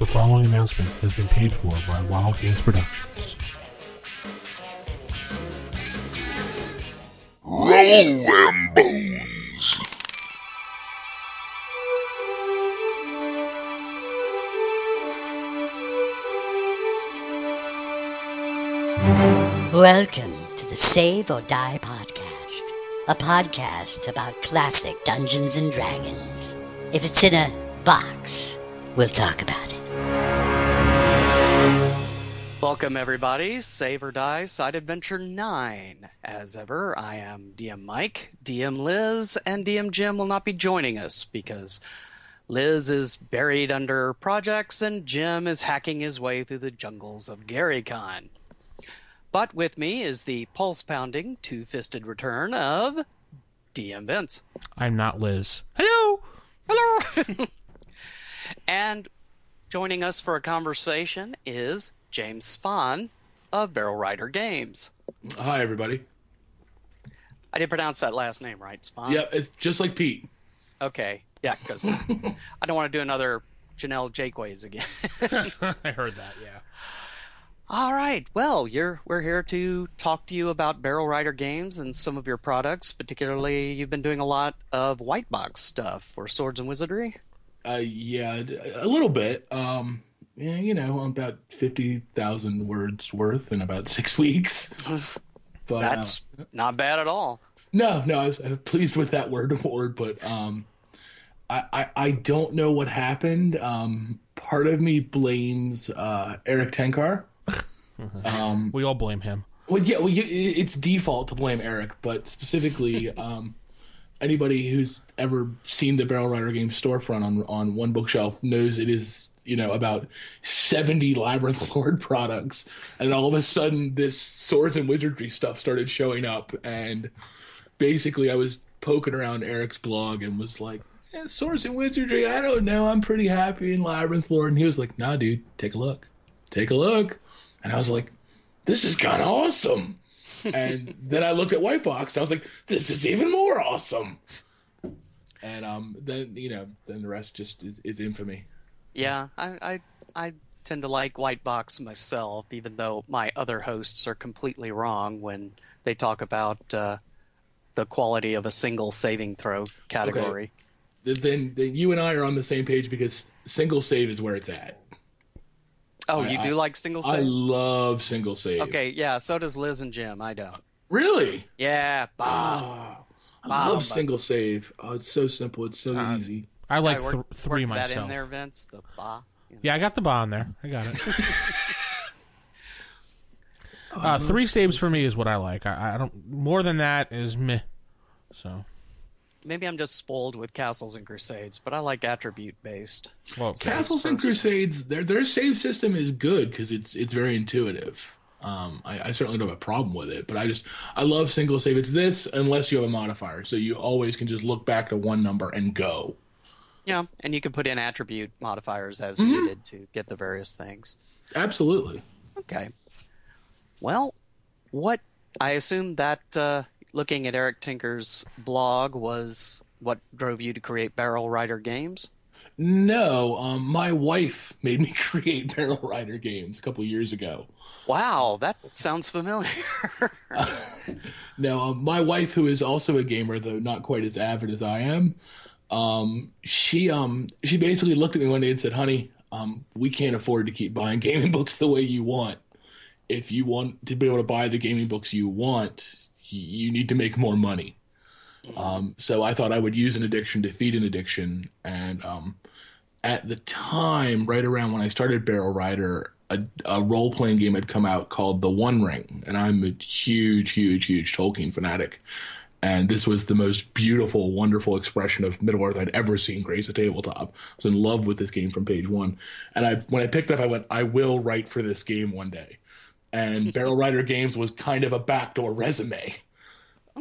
The following announcement has been paid for by Wild Games Productions. Roll them bones. Welcome to the Save or Die podcast, a podcast about classic Dungeons and Dragons. If it's in a box, we'll talk about it. Welcome, everybody. Save or Die Side Adventure 9. As ever, I am DM Mike, DM Liz, and DM Jim will not be joining us because Liz is buried under projects and Jim is hacking his way through the jungles of GaryCon. But with me is the pulse pounding, two fisted return of DM Vince. I'm not Liz. Hello. Hello! and joining us for a conversation is James Spahn of Barrel Rider Games. Hi, everybody. I didn't pronounce that last name right, Spahn? Yeah, it's just like Pete. Okay. Yeah, because I don't want to do another Janelle Jakeways again. I heard that. Yeah. All right. Well, you're we're here to talk to you about Barrel Rider Games and some of your products. Particularly, you've been doing a lot of white box stuff for Swords and Wizardry. Uh, yeah, a little bit. Um, yeah, you know, about fifty thousand words worth in about six weeks. But That's uh, not bad at all. no, no, I was, I was pleased with that word award, but um, I, I I don't know what happened. Um, part of me blames uh Eric Tenkar. Um, We all blame him. Well, yeah, well, you, it's default to blame Eric, but specifically, um, anybody who's ever seen the Barrel Rider game storefront on on one bookshelf knows it is you know about seventy Labyrinth Lord products, and all of a sudden this swords and wizardry stuff started showing up, and basically I was poking around Eric's blog and was like. Eh, swords and wizardry, I don't know. I'm pretty happy in Labyrinth Lord. And he was like, nah, dude, take a look. Take a look. And I was like, this is kind of awesome. and then I looked at White Box and I was like, this is even more awesome. And um, then you know, then the rest just is, is infamy. Yeah, I, I I tend to like white box myself, even though my other hosts are completely wrong when they talk about uh, the quality of a single saving throw category. Then, then you and I are on the same page because single save is where it's at. Oh, I- you I- do like single save? I love single save. Okay, yeah. So does Liz and Jim. I don't. Really? Yeah, Bob. Oh, I Bob. love single save. Oh, it's so simple. It's so Uh, easy. I like I work- th- three worked that myself. in there, Vince. The ba. Yeah, I got the bond there. I got it. Uh, three saves for me is what I like. I, I don't more than that is meh. So Maybe I'm just spoiled with castles and crusades, but I like attribute based. well, Castles and Crusades, their their save system is good because it's it's very intuitive. Um, I, I certainly don't have a problem with it, but I just I love single save. It's this unless you have a modifier, so you always can just look back to one number and go. Yeah, and you can put in attribute modifiers as Mm-hmm. needed to get the various things. Absolutely. Okay. Well, what I assume that uh, looking at Eric Tenkar's blog was what drove you to create Barrel Rider Games. No, um, my wife made me create Barrel Rider games a couple years ago. Wow, that sounds familiar. No, um, my wife, who is also a gamer, though not quite as avid as I am, um, she um she basically looked at me one day and said, "Honey, um, we can't afford to keep buying gaming books the way you want. If you want to be able to buy the gaming books you want, you need to make more money." Um, so I thought I would use an addiction to feed an addiction, and um, at the time, right around when I started Barrel Rider, a, a role playing game had come out called The One Ring, and I'm a huge, huge, huge Tolkien fanatic. And this was the most beautiful, wonderful expression of Middle Earth I'd ever seen grace a tabletop. I was in love with this game from page one. And I, when I picked up, I went, I will write for this game one day. And Barrel Rider Games was kind of a backdoor resume.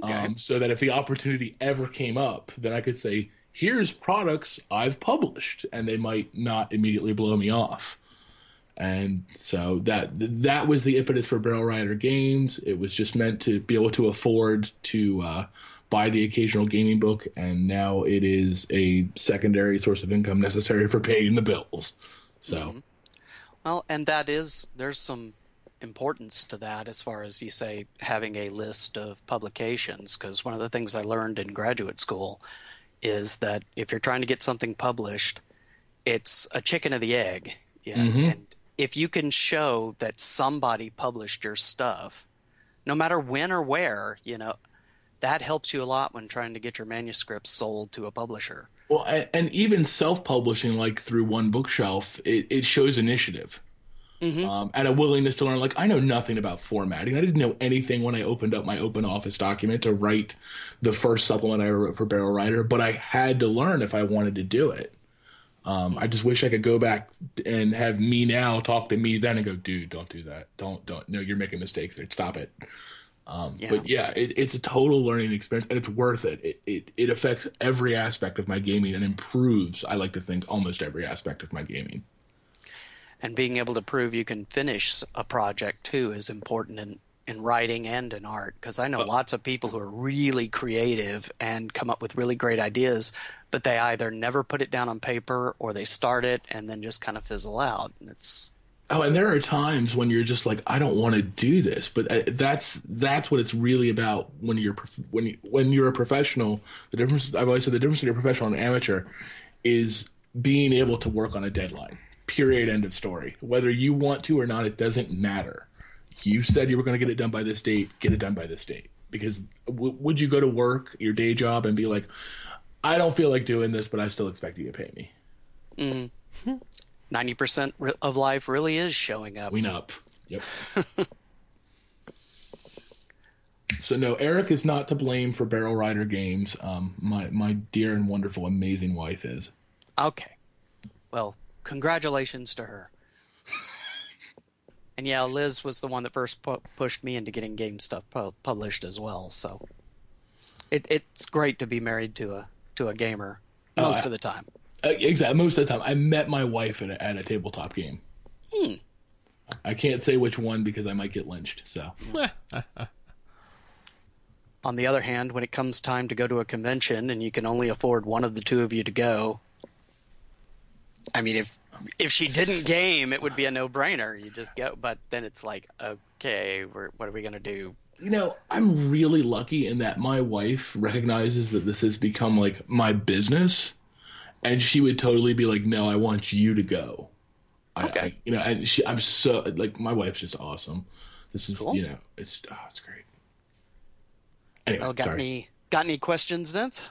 Okay. Um, so that if the opportunity ever came up, then I could say, here's products I've published, and they might not immediately blow me off. And so that that was the impetus for Barrel Rider Games. It was just meant to be able to afford to uh, buy the occasional gaming book, and now it is a secondary source of income necessary for paying the bills. So Well, and that is there's some importance to that as far as you say having a list of publications because one of the things I learned in graduate school is that if you're trying to get something published, it's a chicken or the egg. Yeah. Mhm. And if you can show that somebody published your stuff, no matter when or where, you know, that helps you a lot when trying to get your manuscripts sold to a publisher. Well, and even self-publishing, like through One Bookshelf, it, it shows initiative um, and a willingness to learn. Like I know nothing about formatting. I didn't know anything when I opened up my Open Office document to write the first supplement I wrote for Barrel Rider, but I had to learn if I wanted to do it. Um, I just wish I could go back and have me now talk to me then and go, dude, don't do that. Don't don't. No, you're making mistakes there. Stop it. Um, Yeah. But yeah, it, it's a total learning experience, and it's worth it. It, it. it affects every aspect of my gaming and improves. I like to think almost every aspect of my gaming. and being able to prove you can finish a project too is important in in writing and in art because I know lots of people who are really creative and come up with really great ideas, but they either never put it down on paper or they start it and then just kind of fizzle out. And it's Oh, and there are times when you're just like, I don't want to do this, but uh, that's that's what it's really about when you're when you, when you're a professional. The difference I've always said the difference between a professional and an amateur is being able to work on a deadline. Period. End of story. Whether you want to or not, it doesn't matter. You said you were going to get it done by this date. Get it done by this date. Because w- would you go to work, your day job, and be like, I don't feel like doing this, but I still expect you to pay me. ninety percent of life really is showing up. Ween up. Yep. so no, Eric is not to blame for Barrel Rider games. Um, my my dear and wonderful, amazing wife is. Okay, well, congratulations to her. And yeah, Liz was the one that first pu- pushed me into getting game stuff pu- published as well. So it, it's great to be married to a to a gamer most I- of the time. Uh, exactly. Most of the time, I met my wife at a, at a tabletop game. I can't say which one because I might get lynched. So On the other hand, when it comes time to go to a convention and you can only afford one of the two of you to go, I mean, if if she didn't game, it would be a no brainer. You just go, but then it's like, okay, we're, what are we gonna do? you know, I'm really lucky in that my wife recognizes that this has become like my business, and she would totally be like, "No, I want you to go." I- Okay. I, you know, and she, I'm so like, my wife's just awesome. This is, Cool. you know, it's oh, it's great. Anyway, Well, got sorry. any got any questions, Vince?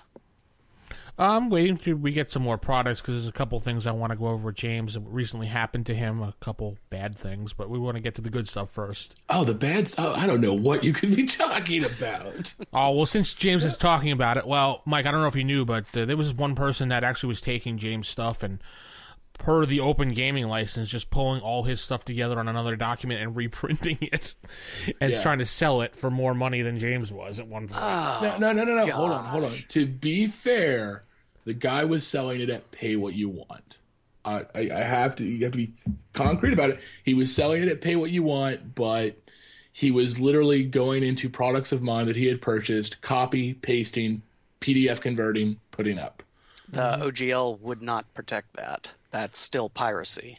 I'm waiting till we get some more products because there's a couple things I want to go over with James that recently happened to him. A couple bad things, but we want to get to the good stuff first. Oh, the bad. Oh, I don't know what you could be talking about. Oh well, since James is talking about it, well, Mike, I don't know if you knew, but uh, there was one person that actually was taking James' stuff and, per the open gaming license, just pulling all his stuff together on another document and reprinting it, and Yeah. trying to sell it for more money than James was at one point. no, no, no, no, no. Hold on, hold on. To be fair, the guy was selling it at pay what you want. I, I, I have to. You have to be concrete about it. He was selling it at pay what you want, but he was literally going into products of mine that he had purchased, copy, pasting, PDF converting, putting up. The OGL would not protect that. That's still piracy.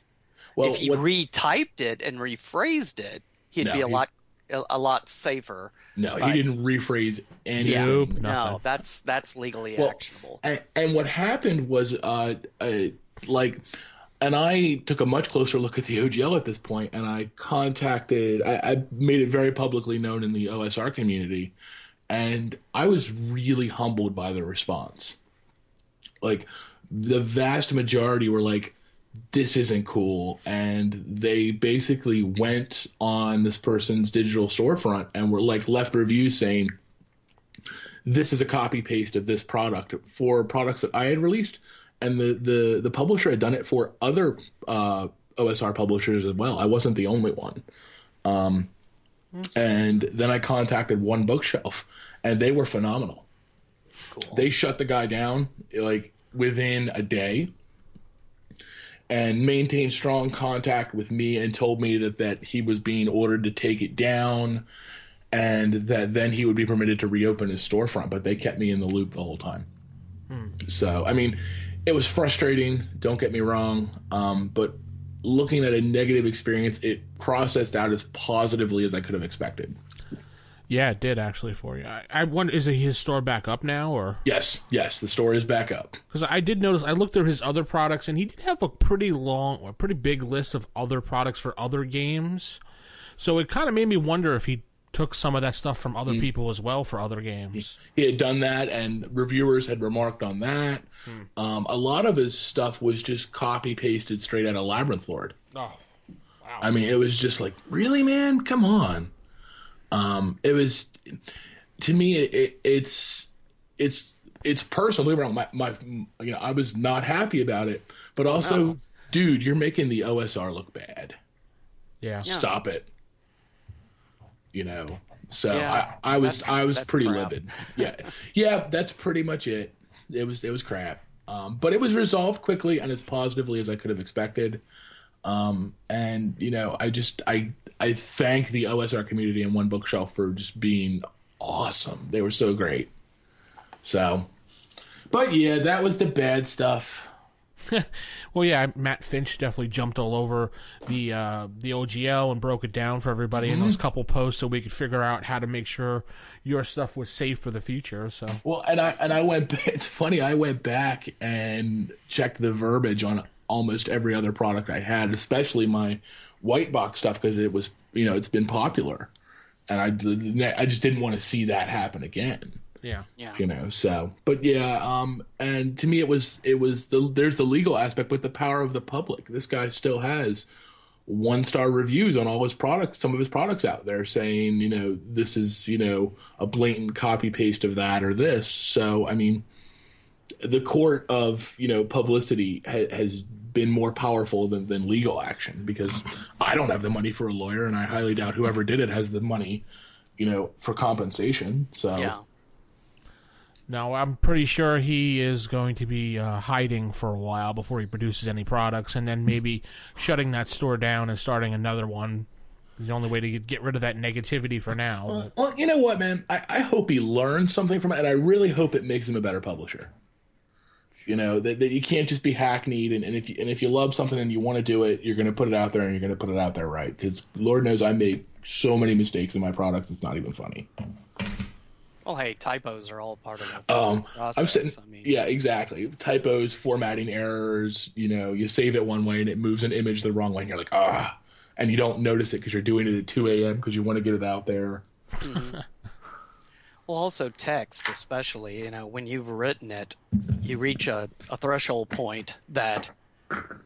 Well, if he what- retyped it and rephrased it, he'd No, be a lot a, lot safer. no, Right. he didn't rephrase anything. Nope, No, that's that's legally Well, actionable. and, and what happened was uh, uh like and i took a much closer look at the ogl at this point and i contacted I, I made it very publicly known in the osr community and i was really humbled by the response like the vast majority were like this isn't cool and they basically went on this person's digital storefront and were like left reviews saying this is a copy paste of this product for products that I had released, and the the the publisher had done it for other uh, OSR publishers as well. I wasn't the only one. Um, and then I contacted One Bookshelf, and they were phenomenal. Cool. They shut the guy down like within a day, and maintained strong contact with me and told me that that he was being ordered to take it down and that then he would be permitted to reopen his storefront. But they kept me in the loop the whole time. So I mean, it was frustrating. Don't get me wrong, um, but looking at a negative experience, it processed out as positively as I could have expected. Yeah, it did actually for you. I, I wonder, is it his store back up now, or Yes, yes, the store is back up. because I did notice I looked through his other products and he did have a pretty long, a pretty big list of other products for other games. So it kind of made me wonder if he took some of that stuff from other people as well for other games. He had done that, and reviewers had remarked on that. Um, a lot of his stuff was just copy pasted straight out of Labyrinth Lord. Oh, wow! I mean, it was just like, really, man, come on. Um, it was to me, it, it, it's it's it's personal. Don't get me wrong, my, my you know, I was not happy about it, but also, dude, you're making the OSR look bad. yeah. Yeah. Stop it. You know. So Yeah, I, I was I was pretty crap. livid. Yeah, yeah, that's pretty much it. It was it was crap, um, but it was resolved quickly and as positively as I could have expected. Um, and you know, I just I I thank the OSR community and One Bookshelf for just being awesome. They were so great. So, but yeah, that was the bad stuff. Well, yeah, Matt Finch definitely jumped all over the uh, the OGL and broke it down for everybody in those couple posts so we could figure out how to make sure your stuff was safe for the future. So Well, and I and I went. It's funny. I went back and checked the verbiage on almost every other product I had, especially my white box stuff because it was you know it's been popular, and I I just didn't want to see that happen again. yeah, Yeah. You know, so but yeah, um, and to me it was it was the there's the legal aspect, but the power of the public. This guy still has one star reviews on all his products, some of his products out there saying, you know, this is, you know, a blatant copy paste of that or this. So, I mean, the court of, you know, publicity ha- has been more powerful than, than legal action because I don't have the money for a lawyer and I highly doubt whoever did it has the money, you know, for compensation. So, Yeah. No, I'm pretty sure he is going to be uh, hiding for a while before he produces any products, and then maybe shutting that store down and starting another one. is The only way to get- get rid of that negativity for now. Well, you know what, man? I, I hope he learns something from it, and I really hope it makes him a better publisher. You know that, that you can't just be hackneyed, and, and if you and if you love something and you want to do it, you're going to put it out there, and you're going to put it out there right. Because Lord knows I make so many mistakes in my products; it's not even funny. Well, hey, typos are all part of the Um, process. I'm sitting, I mean, yeah, exactly. Typos, formatting errors. You know, you save it one way and it moves an image the wrong way, and you're like, ah, and you don't notice it because you're doing it at 2 a.m. because you want to get it out there. Well, also text, especially, you know, when you've written it, you reach a, a threshold point that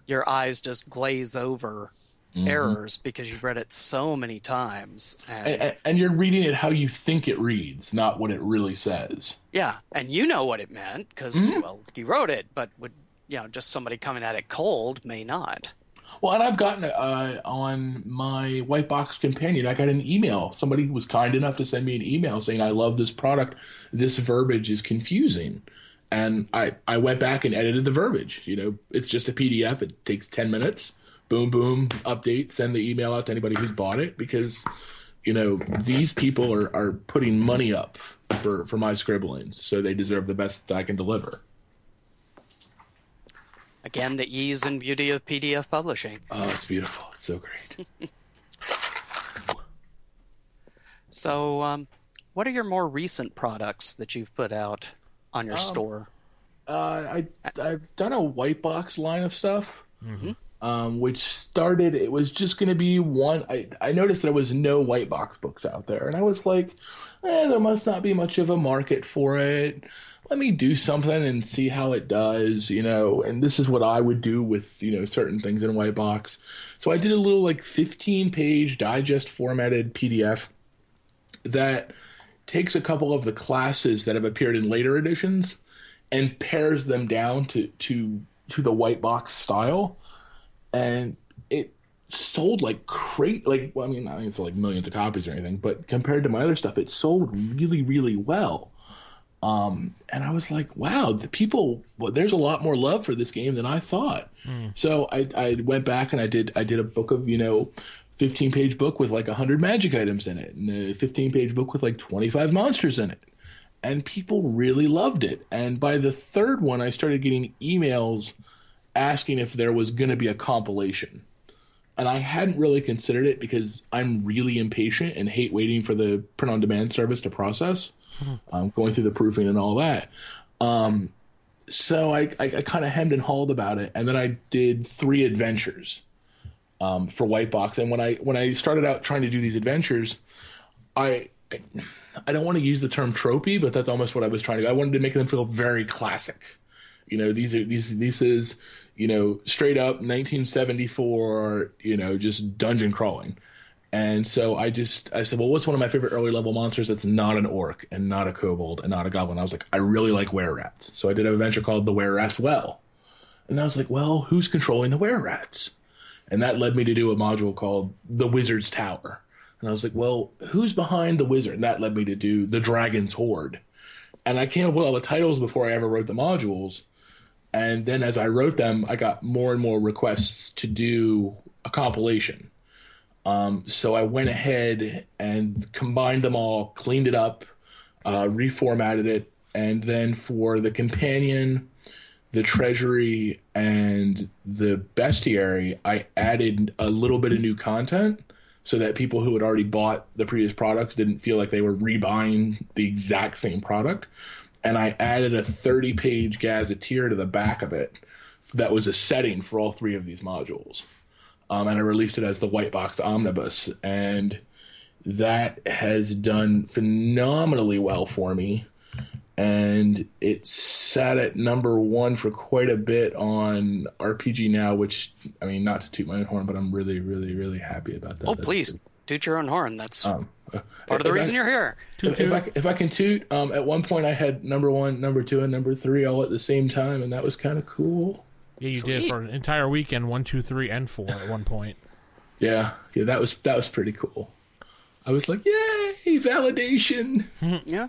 your eyes just glaze over mm-hmm. errors because you've read it so many times. And, And, and you're reading it how you think it reads, not what it really says. yeah, and you know what it meant because, mm-hmm. well, you wrote it, but would, you know, just somebody coming at it cold may not. Well, and I've gotten uh, on my white box companion. I got an email. Somebody was kind enough to send me an email saying, "I love this product. This verbiage is confusing," and I I went back and edited the verbiage. You know, it's just a PDF. It takes ten minutes. Boom, boom, update. Send the email out to anybody who's bought it because you know these people are are putting money up for for my scribblings, so they deserve the best that I can deliver. Again, the ease and beauty of PDF publishing. Oh, it's beautiful. It's so great. So, um, what are your more recent products that you've put out on your store? Uh, I I've done a white box line of stuff, um, which started. It was just going to be one. I I noticed there was no white box books out there, and I was like, eh, there must not be much of a market for it. Let me do something and see how it does, you know. And this is what I would do with you know certain things in white box. So I did a little like 15 page digest formatted PDF that takes a couple of the classes that have appeared in later editions and pares them down to to to the white box style and it sold like crate like well, i mean i think it's like millions of copies or anything but compared to my other stuff it sold really really well um and i was like wow the people well, there's a lot more love for this game than i thought so i i went back and i did i did a book of you know 15 page book with like 100 magic items in it and a 15 page book with like 25 monsters in it and people really loved it. And by the third one, I started getting emails asking if there was going to be a compilation. and I hadn't really considered it because I'm really impatient and hate waiting for the print on demand service to process, um, going through the proofing and all that. Um, so I, I, I kind of hemmed and hawed about it, and then I did three adventures um, for White Box. And when I when I started out trying to do these adventures, I I don't want to use the term tropey, but that's almost what I was trying to. I wanted to make them feel very classic. You know, these are these this is you know straight up 1974. You know, just dungeon crawling. And so I just I said, well, what's one of my favorite early level monsters that's not an orc and not a kobold and not a goblin? I was like, I really like were rats. So I did an adventure called the were rats well. And I was like, well, who's controlling the were rats? And that led me to do a module called the Wizard's Tower. And I was like, well, who's behind the wizard? And that led me to do the Dragon's Hoard. And I came up with all the titles before I ever wrote the modules. And then as I wrote them, I got more and more requests to do a compilation. Um, so I went ahead and combined them all, cleaned it up, uh, reformatted it, and then for the companion, the treasury, and the bestiary, I added a little bit of new content so that people who had already bought the previous products didn't feel like they were rebuying the exact same product. And I added a 30 page gazetteer to the back of it that was a setting for all three of these modules um, and I released it as the White Box Omnibus, and that has done phenomenally well for me. And it sat at number one for quite a bit on RPG Now, which I mean, not to toot my own horn, but I'm really, really, really happy about that. Oh, That's please good. toot your own horn. That's Um, part of the reason I- you're here. If, if I if I can toot, um, at one point I had number one, number two, and number three all at the same time, and that was kind of cool. Yeah, you did for an entire weekend. One, two, three, and four at one point. Yeah, yeah, that was that was pretty cool. I was like, yay, validation. Hmm. Yeah.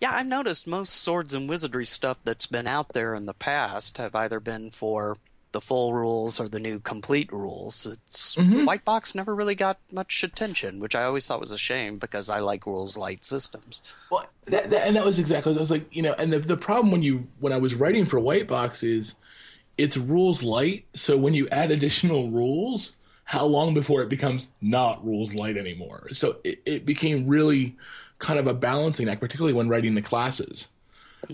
Yeah, I've noticed most swords and wizardry stuff that's been out there in the past have either been for the full rules or the new complete rules. It's mm-hmm. White Box never really got much attention, which I always thought was a shame because I like rules light systems. Well, that, that, and that was exactly. I was like, you know, and the the problem when you when I was writing for White Box is it's rules light. So when you add additional rules, how long before it becomes not rules light anymore? So it, it became really kind of a balancing act, particularly when writing the classes,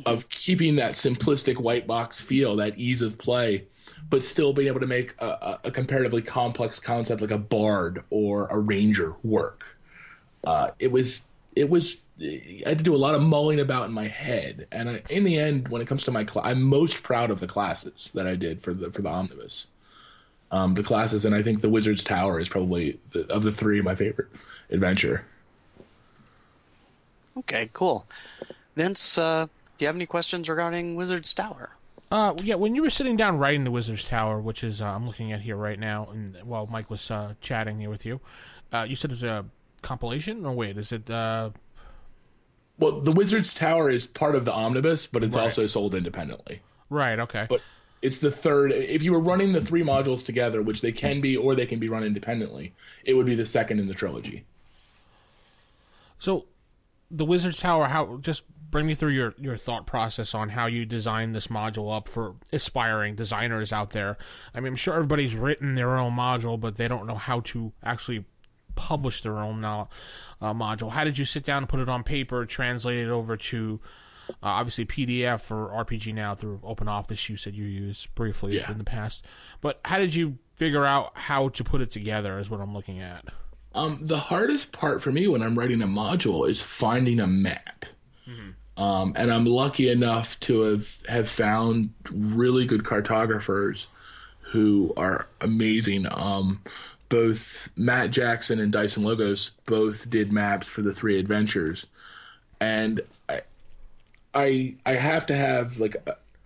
of keeping that simplistic white box feel, that ease of play, but still being able to make a, a, comparatively complex concept like a bard or a ranger work uh, it was it was I had to do a lot of mulling about in my head, and I, in the end, when it comes to my class, I'm most proud of the classes that I did for the for the omnibus. Um, the classes, and I think the Wizard's Tower is probably the, of the three my favorite adventure. Okay, cool. Vince, uh, do you have any questions regarding Wizard's Tower? Uh, yeah, when you were sitting down writing the Wizard's Tower, which is uh, I'm looking at here right now, and while Mike was uh, chatting here with you, uh, you said it's a compilation. Or wait, is it? Well, the Wizard's Tower is part of the omnibus, but it's Right. also sold independently. right. Okay. But it's the third. If you were running the three modules together, which they can be, or they can be run independently, it would be the second in the trilogy. So, the Wizard's Tower. How? Just bring me through your your thought process on how you designed this module up for aspiring designers out there. I mean, I'm sure everybody's written their own module, but they don't know how to actually publish their own uh, uh, module. How did you sit down and put it on paper, translate it over to uh, obviously PDF or RPG now through OpenOffice? You said you used briefly Yeah. in the past, but how did you figure out how to put it together? Is what I'm looking at. Um, the hardest part for me when I'm writing a module is finding a map. Um, and I'm lucky enough to have, have found really good cartographers who are amazing. Um, both Matt Jackson and Dyson Logos both did maps for the three adventures, and I, I, I have to have like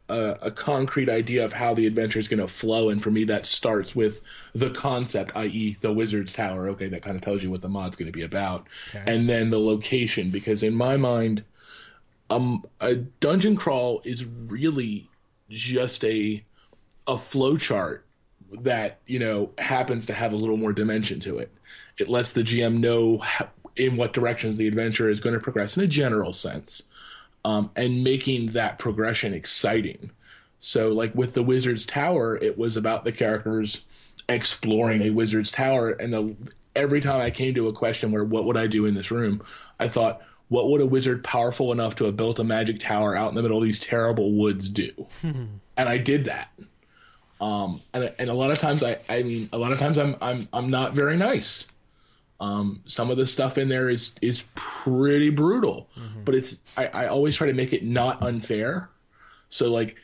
a, a, concrete idea of how the adventure is going to flow, and for me, that starts with the concept, i.e., the Wizard's Tower. Okay, that kind of tells you what the mod's going to be about, and then the location, because in my mind, um, a dungeon crawl is really just a a flow chart that you know happens to have a little more dimension to it. It lets the GM know how, in what directions the adventure is going to progress in a general sense, um, and making that progression exciting. So, like with the Wizard's Tower, it was about the characters exploring a Wizard's Tower, and the, every time I came to a question where what would I do in this room, I thought, what would a wizard powerful enough to have built a magic tower out in the middle of these terrible woods do? and I did that. Um, and and a lot of times I I mean a lot of times I'm I'm I'm not very nice. Um, some of the stuff in there is is pretty brutal, but it's I, I always try to make it not unfair. So like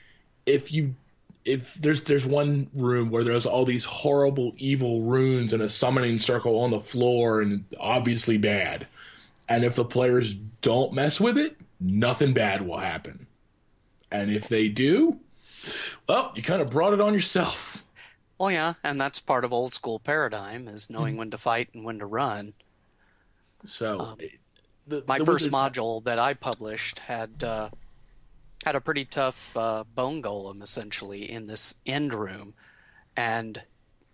if you if there's there's one room where there's all these horrible evil runes and a summoning circle on the floor and obviously bad. And if the players don't mess with it, nothing bad will happen. And if they do, well, you kind of brought it on yourself. Well, yeah, and that's part of old school paradigm is knowing when to fight and when to run. So the, My the first wizard- module that I published had uh, had a pretty tough uh, bone golem essentially in this end room, and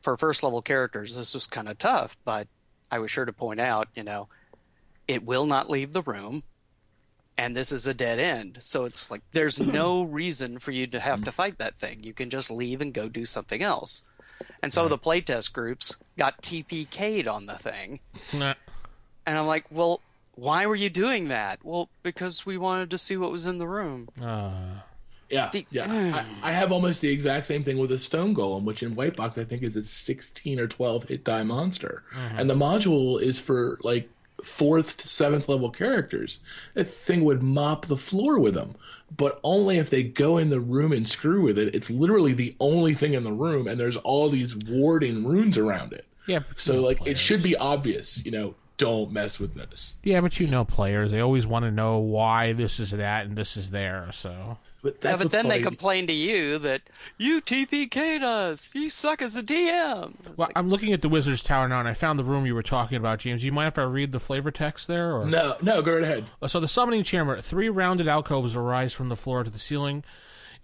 for first level characters, this was kind of tough. But I was sure to point out, you know, it will not leave the room, and this is a dead end. So it's like there's no reason for you to have to fight that thing. You can just leave and go do something else. And so the playtest groups got TPK'd on the thing. Nah. And I'm like, well, why were you doing that? Well, because we wanted to see what was in the room. Uh, Yeah, The- yeah. I, I have almost the exact same thing with a stone golem, which in white box I think is a sixteen or twelve hit die monster, and the module is for like fourth to seventh level characters. That thing would mop the floor with them, but only if they go in the room and screw with it. It's literally the only thing in the room, and there's all these warding runes around it. yeah. So like it should be obvious, you know. Don't mess with this. Yeah, but you know players. They always want to know why this is that and this is there. So But Yeah, but then they complain to you that you TPK'd us. You suck as a DM. well, I'm looking at the Wizard's Tower now, and I found the room you were talking about, James. Do you mind if I read the flavor text there? Or? No, no, go right ahead. So the summoning chamber, three rounded alcoves arise from the floor to the ceiling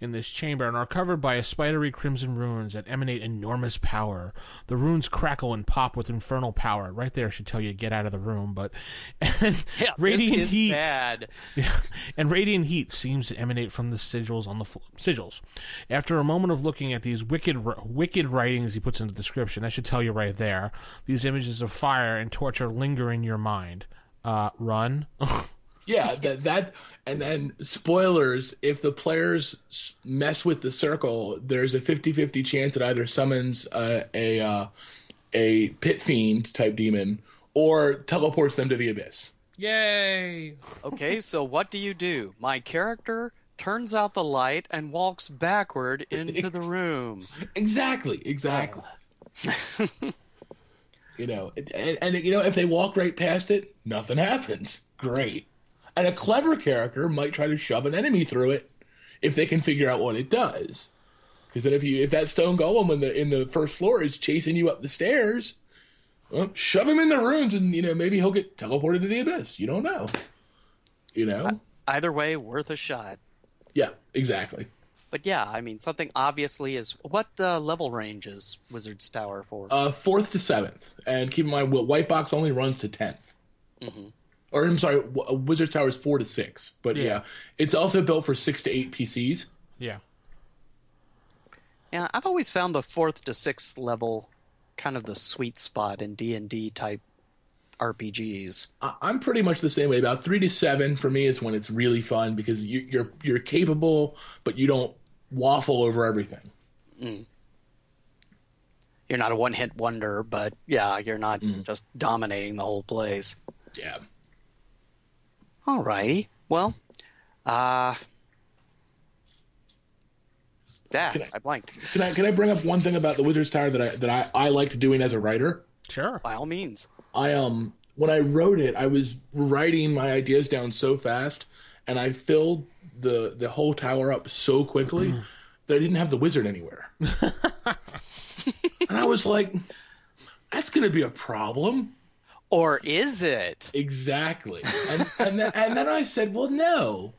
in this chamber and are covered by a spidery crimson runes that emanate enormous power. The runes crackle and pop with infernal power. Right there should tell you get out of the room, but and Yeah, radiant heat bad. yeah, and radiant heat seems to emanate from the sigils on the fl- sigils. After a moment of looking at these wicked, wicked writings, he puts in the description. That should tell you right there. These images of fire and torture linger in your mind. Uh, run. Yeah, that that and then spoilers, if the players mess with the circle, there's a 50-50 chance it either summons uh, a uh, a pit fiend type demon or teleports them to the abyss. Yay! Okay, so what do you do? My character turns out the light and walks backward into the room. Exactly, exactly. you know, and, and you know if they walk right past it, nothing happens. Great. And a clever character might try to shove an enemy through it if they can figure out what it does. Because then if you if that stone golem in the in the first floor is chasing you up the stairs, well, shove him in the ruins and you know maybe he'll get teleported to the abyss. You don't know. You know? Either way, worth a shot. Yeah, exactly. But yeah, I mean, something obviously is. What uh, level range is Wizard's Tower for? Uh, fourth to seventh, and keep in mind, Wh- White Box only runs to 10th Or I'm sorry, W- Wizard Tower is four to six, but yeah. Yeah. it's also built for six to eight PCs. Yeah. yeah, I've always found the fourth to sixth level kind of the sweet spot in D and D type RPGs. I- I'm pretty much the same way. About three to seven for me is when it's really fun because you, you're you're capable, but you don't waffle over everything. You're not a one hit wonder, but yeah, you're not Mm. just dominating the whole place. Yeah. Alrighty. Well, uh. Yeah, Can I- I blanked. Can I can I bring up one thing about the Wizard's Tower that I that I, I liked doing as a writer? Sure. By all means. I um when I wrote it, I was writing my ideas down so fast, and I filled the the whole tower up so quickly that I didn't have the wizard anywhere. and I was like, "That's going to be a problem." Or is it? Exactly. And and then, and then I said, "Well, no.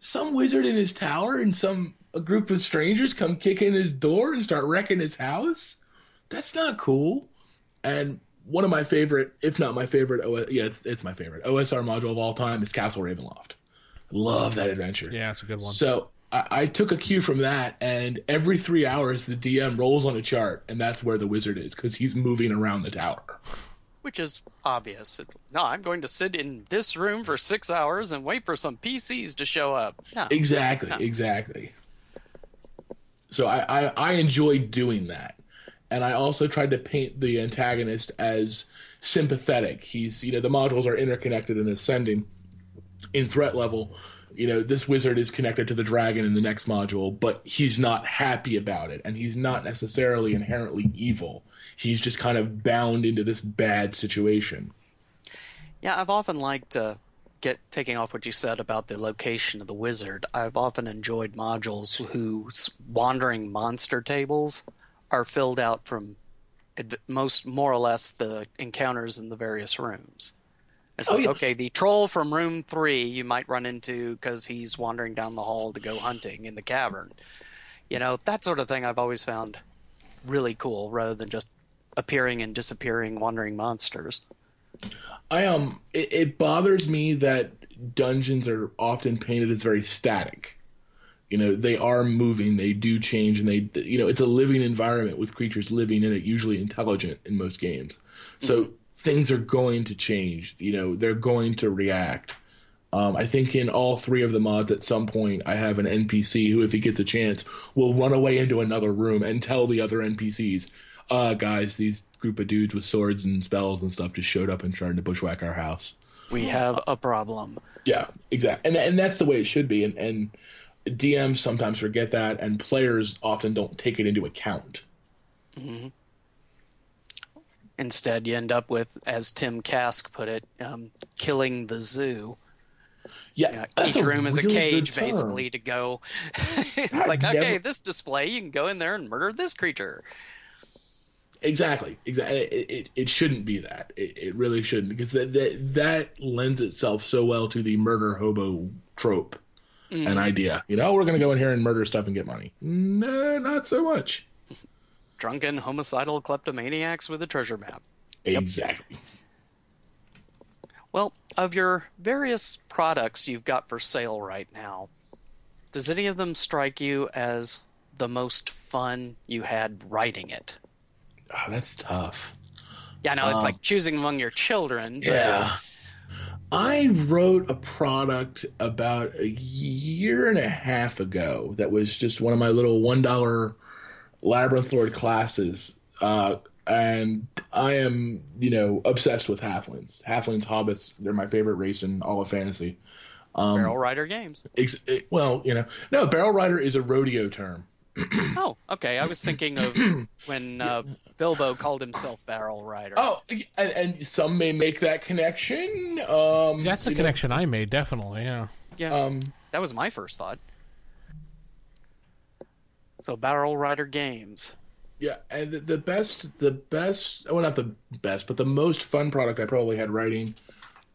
Some wizard in his tower and some a group of strangers come kick in his door and start wrecking his house. That's not cool." And one of my favorite, if not my favorite, OS, yeah, it's it's my favorite OSR module of all time is Castle Ravenloft. Love that adventure. Yeah, it's a good one. So I, I took a cue from that, and every three hours the DM rolls on a chart, and that's where the wizard is because he's moving around the tower. Which is obvious. It- No, I'm going to sit in this room for six hours and wait for some PCs to show up. No. Exactly, exactly. So I, I I enjoyed doing that, and I also tried to paint the antagonist as sympathetic. He's you know the modules are interconnected and ascending in threat level. You know this wizard is connected to the dragon in the next module, but he's not happy about it, and he's not necessarily inherently evil. He's just kind of bound into this bad situation. Yeah, I've often liked uh, get taking off what you said about the location of the wizard. I've often enjoyed modules whose wandering monster tables are filled out from most more or less the encounters in the various rooms. It's Oh, yeah. okay, the troll from room three you might run into because he's wandering down the hall to go hunting in the cavern. You know, that sort of thing I've always found really cool rather than just appearing and disappearing wandering monsters. I um, it, it bothers me that dungeons are often painted as very static. You know, they are moving, they do change, and they, you know, it's a living environment with creatures living in it, usually intelligent in most games. So things are going to change. You know, they're going to react. Um, I think in all three of the mods, at some point, I have an NPC who, if he gets a chance, will run away into another room and tell the other NPCs, uh, guys, these group of dudes with swords and spells and stuff just showed up and tried to bushwhack our house. We have a problem. Yeah, exactly. And and that's the way it should be. And and DMs sometimes forget that, and players often don't take it into account. Instead, you end up with, as Tim Kask put it, um, killing the zoo. Yeah, Yeah, that's each room is a really good cage, basically, to go. it's like, okay, this display, you can go in there and murder this creature. Exactly, exactly. It, it, it shouldn't be that. It, it really shouldn't because that, that that lends itself so well to the murder hobo trope an idea. You know, we're gonna go in here and murder stuff and get money. No, not so much. Drunken, homicidal kleptomaniacs with a treasure map. Exactly. Well, of your various products you've got for sale right now, does any of them strike you as the most fun you had writing it? Oh, that's tough. Yeah, I know it's Um, like choosing among your children. Yeah. I wrote a product about a year and a half ago that was just one of my little one dollar Labyrinth Lord classes. Uh, and I am, you know, obsessed with halflings. Halflings, hobbits, they're my favorite race in all of fantasy. Um, Barrel Rider games. Ex- it- well, you know, no, Barrel Rider is a rodeo term. Oh, okay. I was thinking of when uh, Bilbo called himself Barrel Rider. Oh, and, and some may make that connection. Um, That's the you know, connection I made, definitely. Yeah. yeah, um, that was my first thought. So Barrel Rider games. Yeah, and the, best, the best, well, not the best, but the most fun product I probably had writing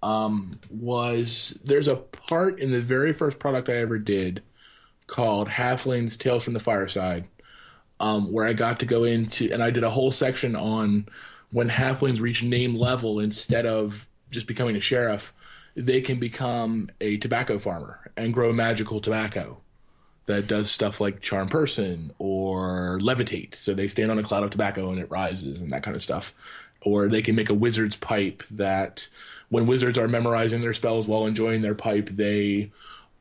um, was there's a part in the very first product I ever did called Halflings Tales from the Fireside, um, where I got to go into, and I did a whole section on when halflings reach name level instead of just becoming a sheriff, they can become a tobacco farmer and grow magical tobacco that does stuff like charm person or levitate. So they stand on a cloud of tobacco and it rises and that kind of stuff. Or they can make a wizard's pipe that when wizards are memorizing their spells while enjoying their pipe, they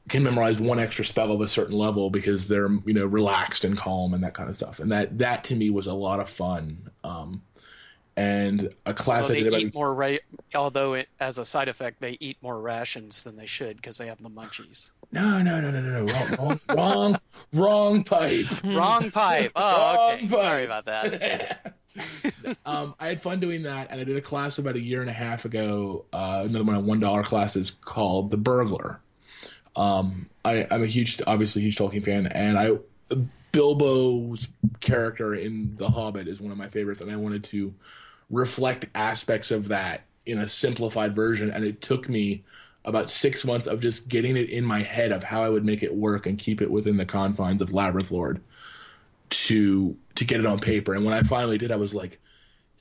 can memorize one extra spell of a certain level because they're you know relaxed and calm and that kind of stuff. And that that to me was a lot of fun. Um, and a class Although I they did about eat more ra- although it, as a side effect they eat more rations than they should because they have the munchies. no no no no no no wrong wrong wrong, wrong pipe. Wrong pipe. Oh, Wrong okay. Sorry about that. um, I had fun doing that, and I did a class about a year and a half ago. Uh, another one of one dollar classes called the Burglar. Um, I, I'm a huge, obviously huge Tolkien fan, and I Bilbo's character in The Hobbit is one of my favorites, and I wanted to reflect aspects of that in a simplified version. And it took me about six months of just getting it in my head of how I would make it work and keep it within the confines of Labyrinth Lord to to get it on paper. And when I finally did, I was like,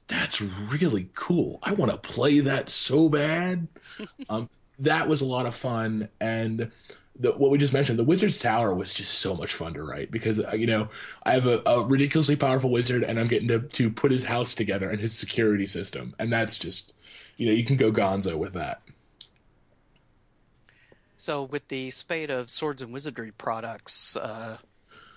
"That's really cool. I want to play that so bad." um, that was a lot of fun, and the, what we just mentioned, the Wizard's Tower was just so much fun to write because uh, you know I have a, a ridiculously powerful wizard, and I'm getting to to put his house together and his security system, and that's just you know you can go Gonzo with that. So, with the spate of swords and wizardry products, uh,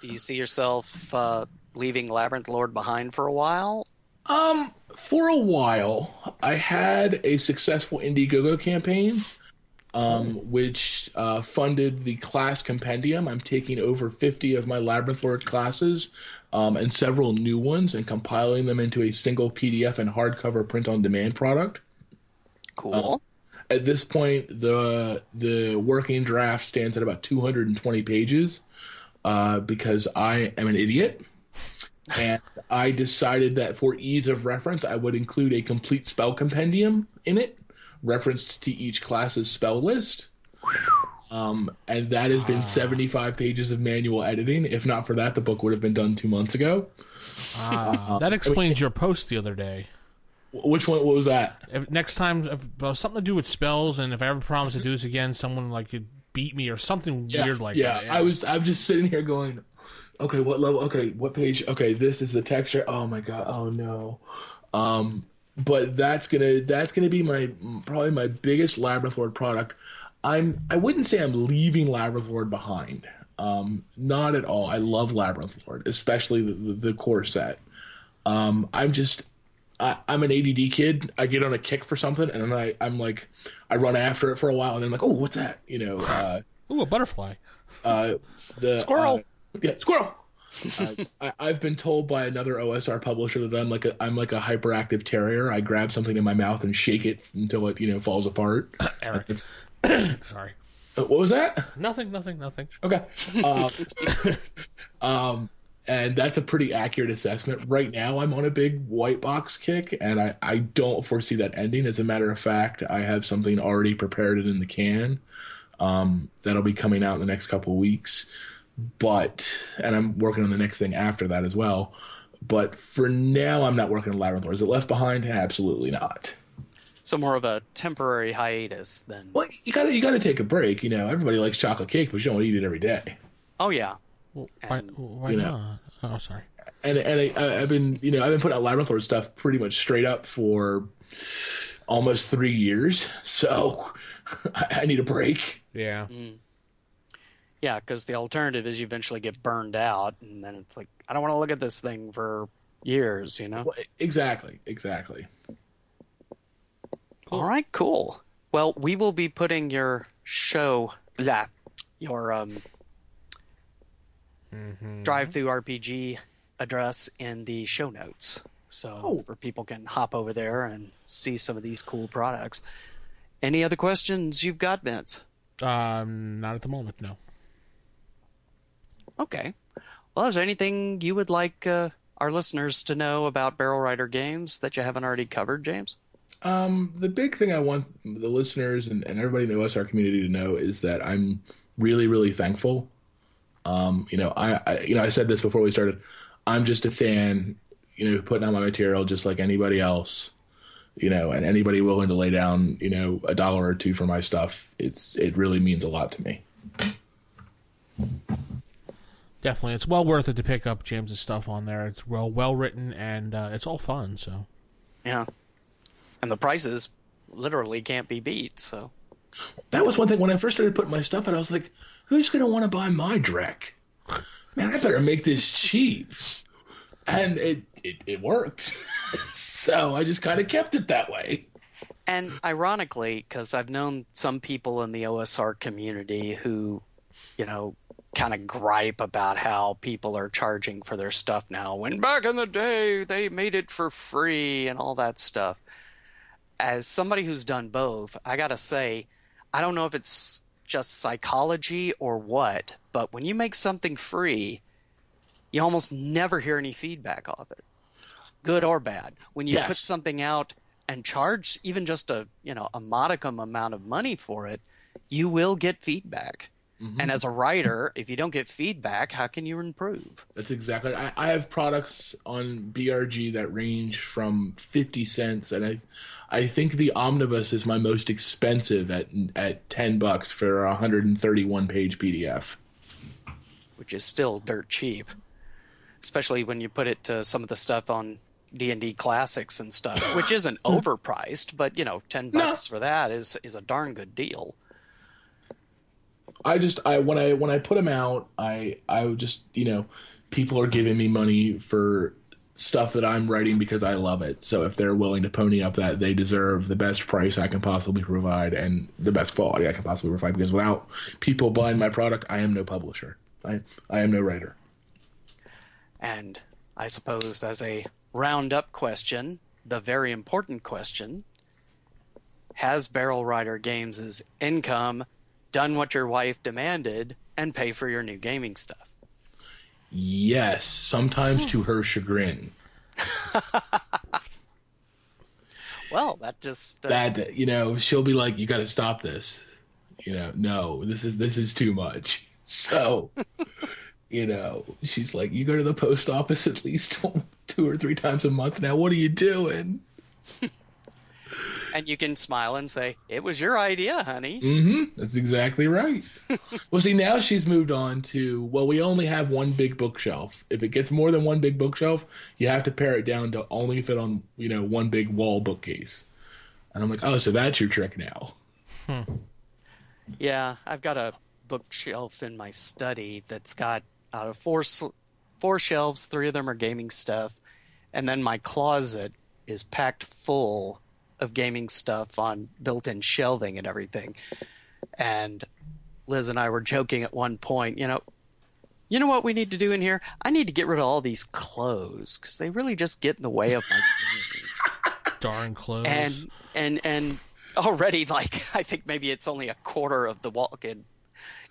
do you see yourself uh, leaving Labyrinth Lord behind for a while? Um, for a while, I had a successful Indiegogo campaign, um, which uh, funded the class compendium. I'm taking over 50 of my Labyrinth Lord classes um, and several new ones and compiling them into a single PDF and hardcover print on demand product. Cool. At this point, the the working draft stands at about 220 pages uh, because I am an idiot. and I decided that for ease of reference, I would include a complete spell compendium in it, referenced to each class's spell list. Um, and that has been 75 pages of manual editing. If not for that, the book would have been done two months ago. Ah, that explains your post the other day. Which one? What was that? If next time, if uh, something to do with spells, and if I ever promise to do this again, someone like could beat me or something weird like that. yeah, that. I was. I'm just sitting here going, okay, what level? Okay, what page? Okay, this is the texture. Oh my god. Oh no. Um, but that's gonna that's gonna be my probably my biggest Labyrinth Lord product. I'm I wouldn't say I'm leaving Labyrinth Lord behind. Um, not at all. I love Labyrinth Lord, especially the, the, the core set. Um, I'm just I, I'm an ADD kid. I get on a kick for something, and then I I'm like I run after it for a while, and then I'm like, oh, what's that? You know. Uh, Ooh, a butterfly. uh, the Squirrel. uh, yeah, squirrel. Uh, I, I've been told by another OSR publisher that I'm like a I'm like a hyperactive terrier. I grab something in my mouth and shake it until it you know falls apart. Eric. It's, Sorry. uh, what was that? Nothing, nothing, nothing. Okay. Um, um, and that's a pretty accurate assessment. Right now, I'm on a big white box kick, and I, I don't foresee that ending. As a matter of fact, I have something already prepared in the can um, that'll be coming out in the next couple of weeks. But, and I'm working on the next thing after that as well. But for now, I'm not working on Labyrinth Lord. Is it left behind? Absolutely not. So, more of a temporary hiatus then. Well, you gotta you gotta take a break. You know, everybody likes chocolate cake, but you don't want to eat it every day. Oh, yeah. Well, why And, why you know. not? Oh, sorry. and and I, I- I've been you know I've been putting out Labyrinth Lord stuff pretty much straight up for almost three years, so I, I need a break. Yeah. Mm. Yeah, because the alternative is you eventually get burned out, and then it's like, I don't want to look at this thing for years, you know? Well, exactly, exactly. All right, cool. Well, we will be putting your show, yeah, your um, DriveThruRPG address in the show notes. So Oh. where people can hop over there and see some of these cool products. Any other questions you've got, Vince? Um, not at the moment. No. Okay. Well, is there anything you would like uh, our listeners to know about Barrel Rider games that you haven't already covered, James? Um, the big thing I want the listeners and, and everybody in the OSR community to know is that I'm really, really thankful. Um, you know, I, I you know I said this before we started. I'm just a fan, you know, putting out my material just like anybody else. You know, and anybody willing to lay down, you know, a dollar or two for my stuff, it's it really means a lot to me. Definitely, it's well worth it to pick up James's stuff on there. It's well well written and uh, it's all fun. So Yeah. And the prices literally can't be beat, so. That was one thing when I first started putting my stuff out. I was like, "Who's gonna want to buy my Drek? Man, I better make this cheap." And it it, it worked, so I just kind of kept it that way. And ironically, because I've known some people in the OSR community who, you know, kind of gripe about how people are charging for their stuff now, when back in the day they made it for free and all that stuff. As somebody who's done both, I gotta say, I don't know if it's just psychology or what, but when you make something free, you almost never hear any feedback off it, good or bad. When you Yes. put something out and charge even just a you know a modicum amount of money for it, you will get feedback. And mm-hmm. as a writer, if you don't get feedback, how can you improve? That's exactly. I, I have products on BRG that range from fifty cents, and I, I think the omnibus is my most expensive at at ten bucks for a hundred and thirty one page PDF. which is still dirt cheap, especially when you put it to some of the stuff on D and D classics and stuff, which isn't hmm. overpriced, but you know, ten bucks for that is is a darn good deal. I just I when I when I put them out, I I just you know, people are giving me money for stuff that I'm writing because I love it. So if they're willing to pony up that, they deserve the best price I can possibly provide and the best quality I can possibly provide. Because without people buying my product, I am no publisher. I I am no writer. And I suppose as a roundup question, the very important question: Has Barrel Rider Games' income done what your wife demanded and pay for your new gaming stuff? Yes, sometimes to her chagrin. Well, that just uh, That you know, she'll be like, "You got to stop this." You know, no, this is this is too much. So, you know, she's like, "You go to the post office at least two or three times a month now. What are you doing?" And you can smile and say, "It was your idea, honey." Mm-hmm. That's exactly right. well, see, now she's moved on to well, we only have one big bookshelf. If it gets more than one big bookshelf, you have to pare it down to only fit on you know one big wall bookcase. And I'm like, oh, so that's your trick now. Hmm. Yeah, I've got a bookshelf in my study that's got out of four sl- four shelves, three of them are gaming stuff, and then my closet is packed full of gaming stuff on built-in shelving and everything. And Liz and I were joking at one point, you know, you know what we need to do in here? I need to get rid of all these clothes because they really just get in the way of my games Darn clothes. and and and already like I think maybe it's only a quarter of the walk-in,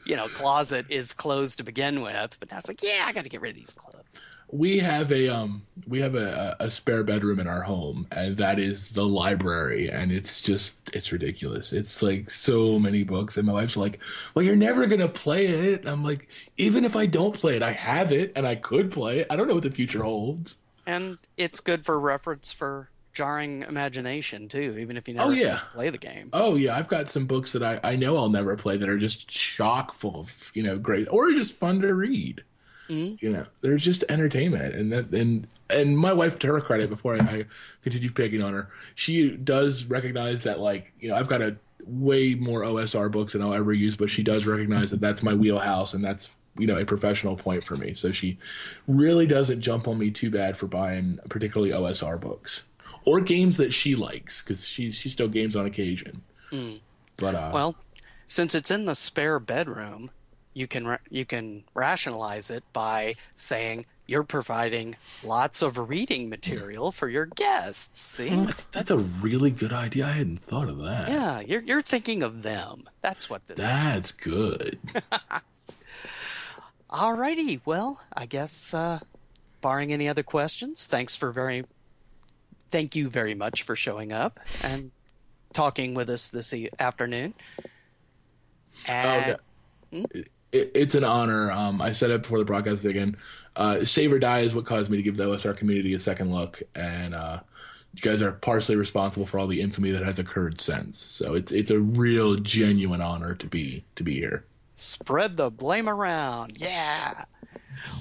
you know, closet is closed to begin with. But now it's like, yeah, I got to get rid of these clothes. we have a um we have a, a spare bedroom in our home and that is the library and it's just it's ridiculous it's like so many books and my wife's like well you're never gonna play it i'm like even if i don't play it i have it and i could play it i don't know what the future holds And it's good for reference for jarring imagination too, even if you oh, never Oh, yeah. play the game. oh yeah. I've got some books that i i know i'll never play that are just chock full of you know great or just fun to read. Mm-hmm. You know they're just entertainment. And that and and my wife to her credit before I, I continue picking on her she does recognize that like you know i've got a way more osr books than i'll ever use but she does recognize that that's my wheelhouse and that's you know a professional point for me. So she really doesn't jump on me too bad for buying particularly osr books or games that she likes because she she still games on occasion but uh Well, since it's in the spare bedroom, you can you can rationalize it by saying you're providing lots of reading material for your guests. See? that's that's a really good idea i hadn't thought of that Yeah, you're you're thinking of them. That's what this. That's good. Alrighty, well, I guess uh, barring any other questions, thanks for very, thank you very much for showing up and talking with us this e- afternoon. And it, it's an honor. Um, I said it before the broadcast again. Uh, Save or Die is what caused me to give the OSR community a second look, and uh, you guys are partially responsible for all the infamy that has occurred since. So it's it's a real genuine honor to be to be here. spread the blame around. Yeah.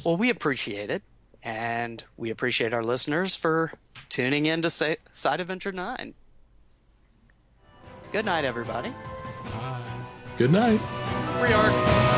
Well, we appreciate it, and we appreciate our listeners for tuning in to say, Side Adventure 9. Good night, everybody. Good night. We are.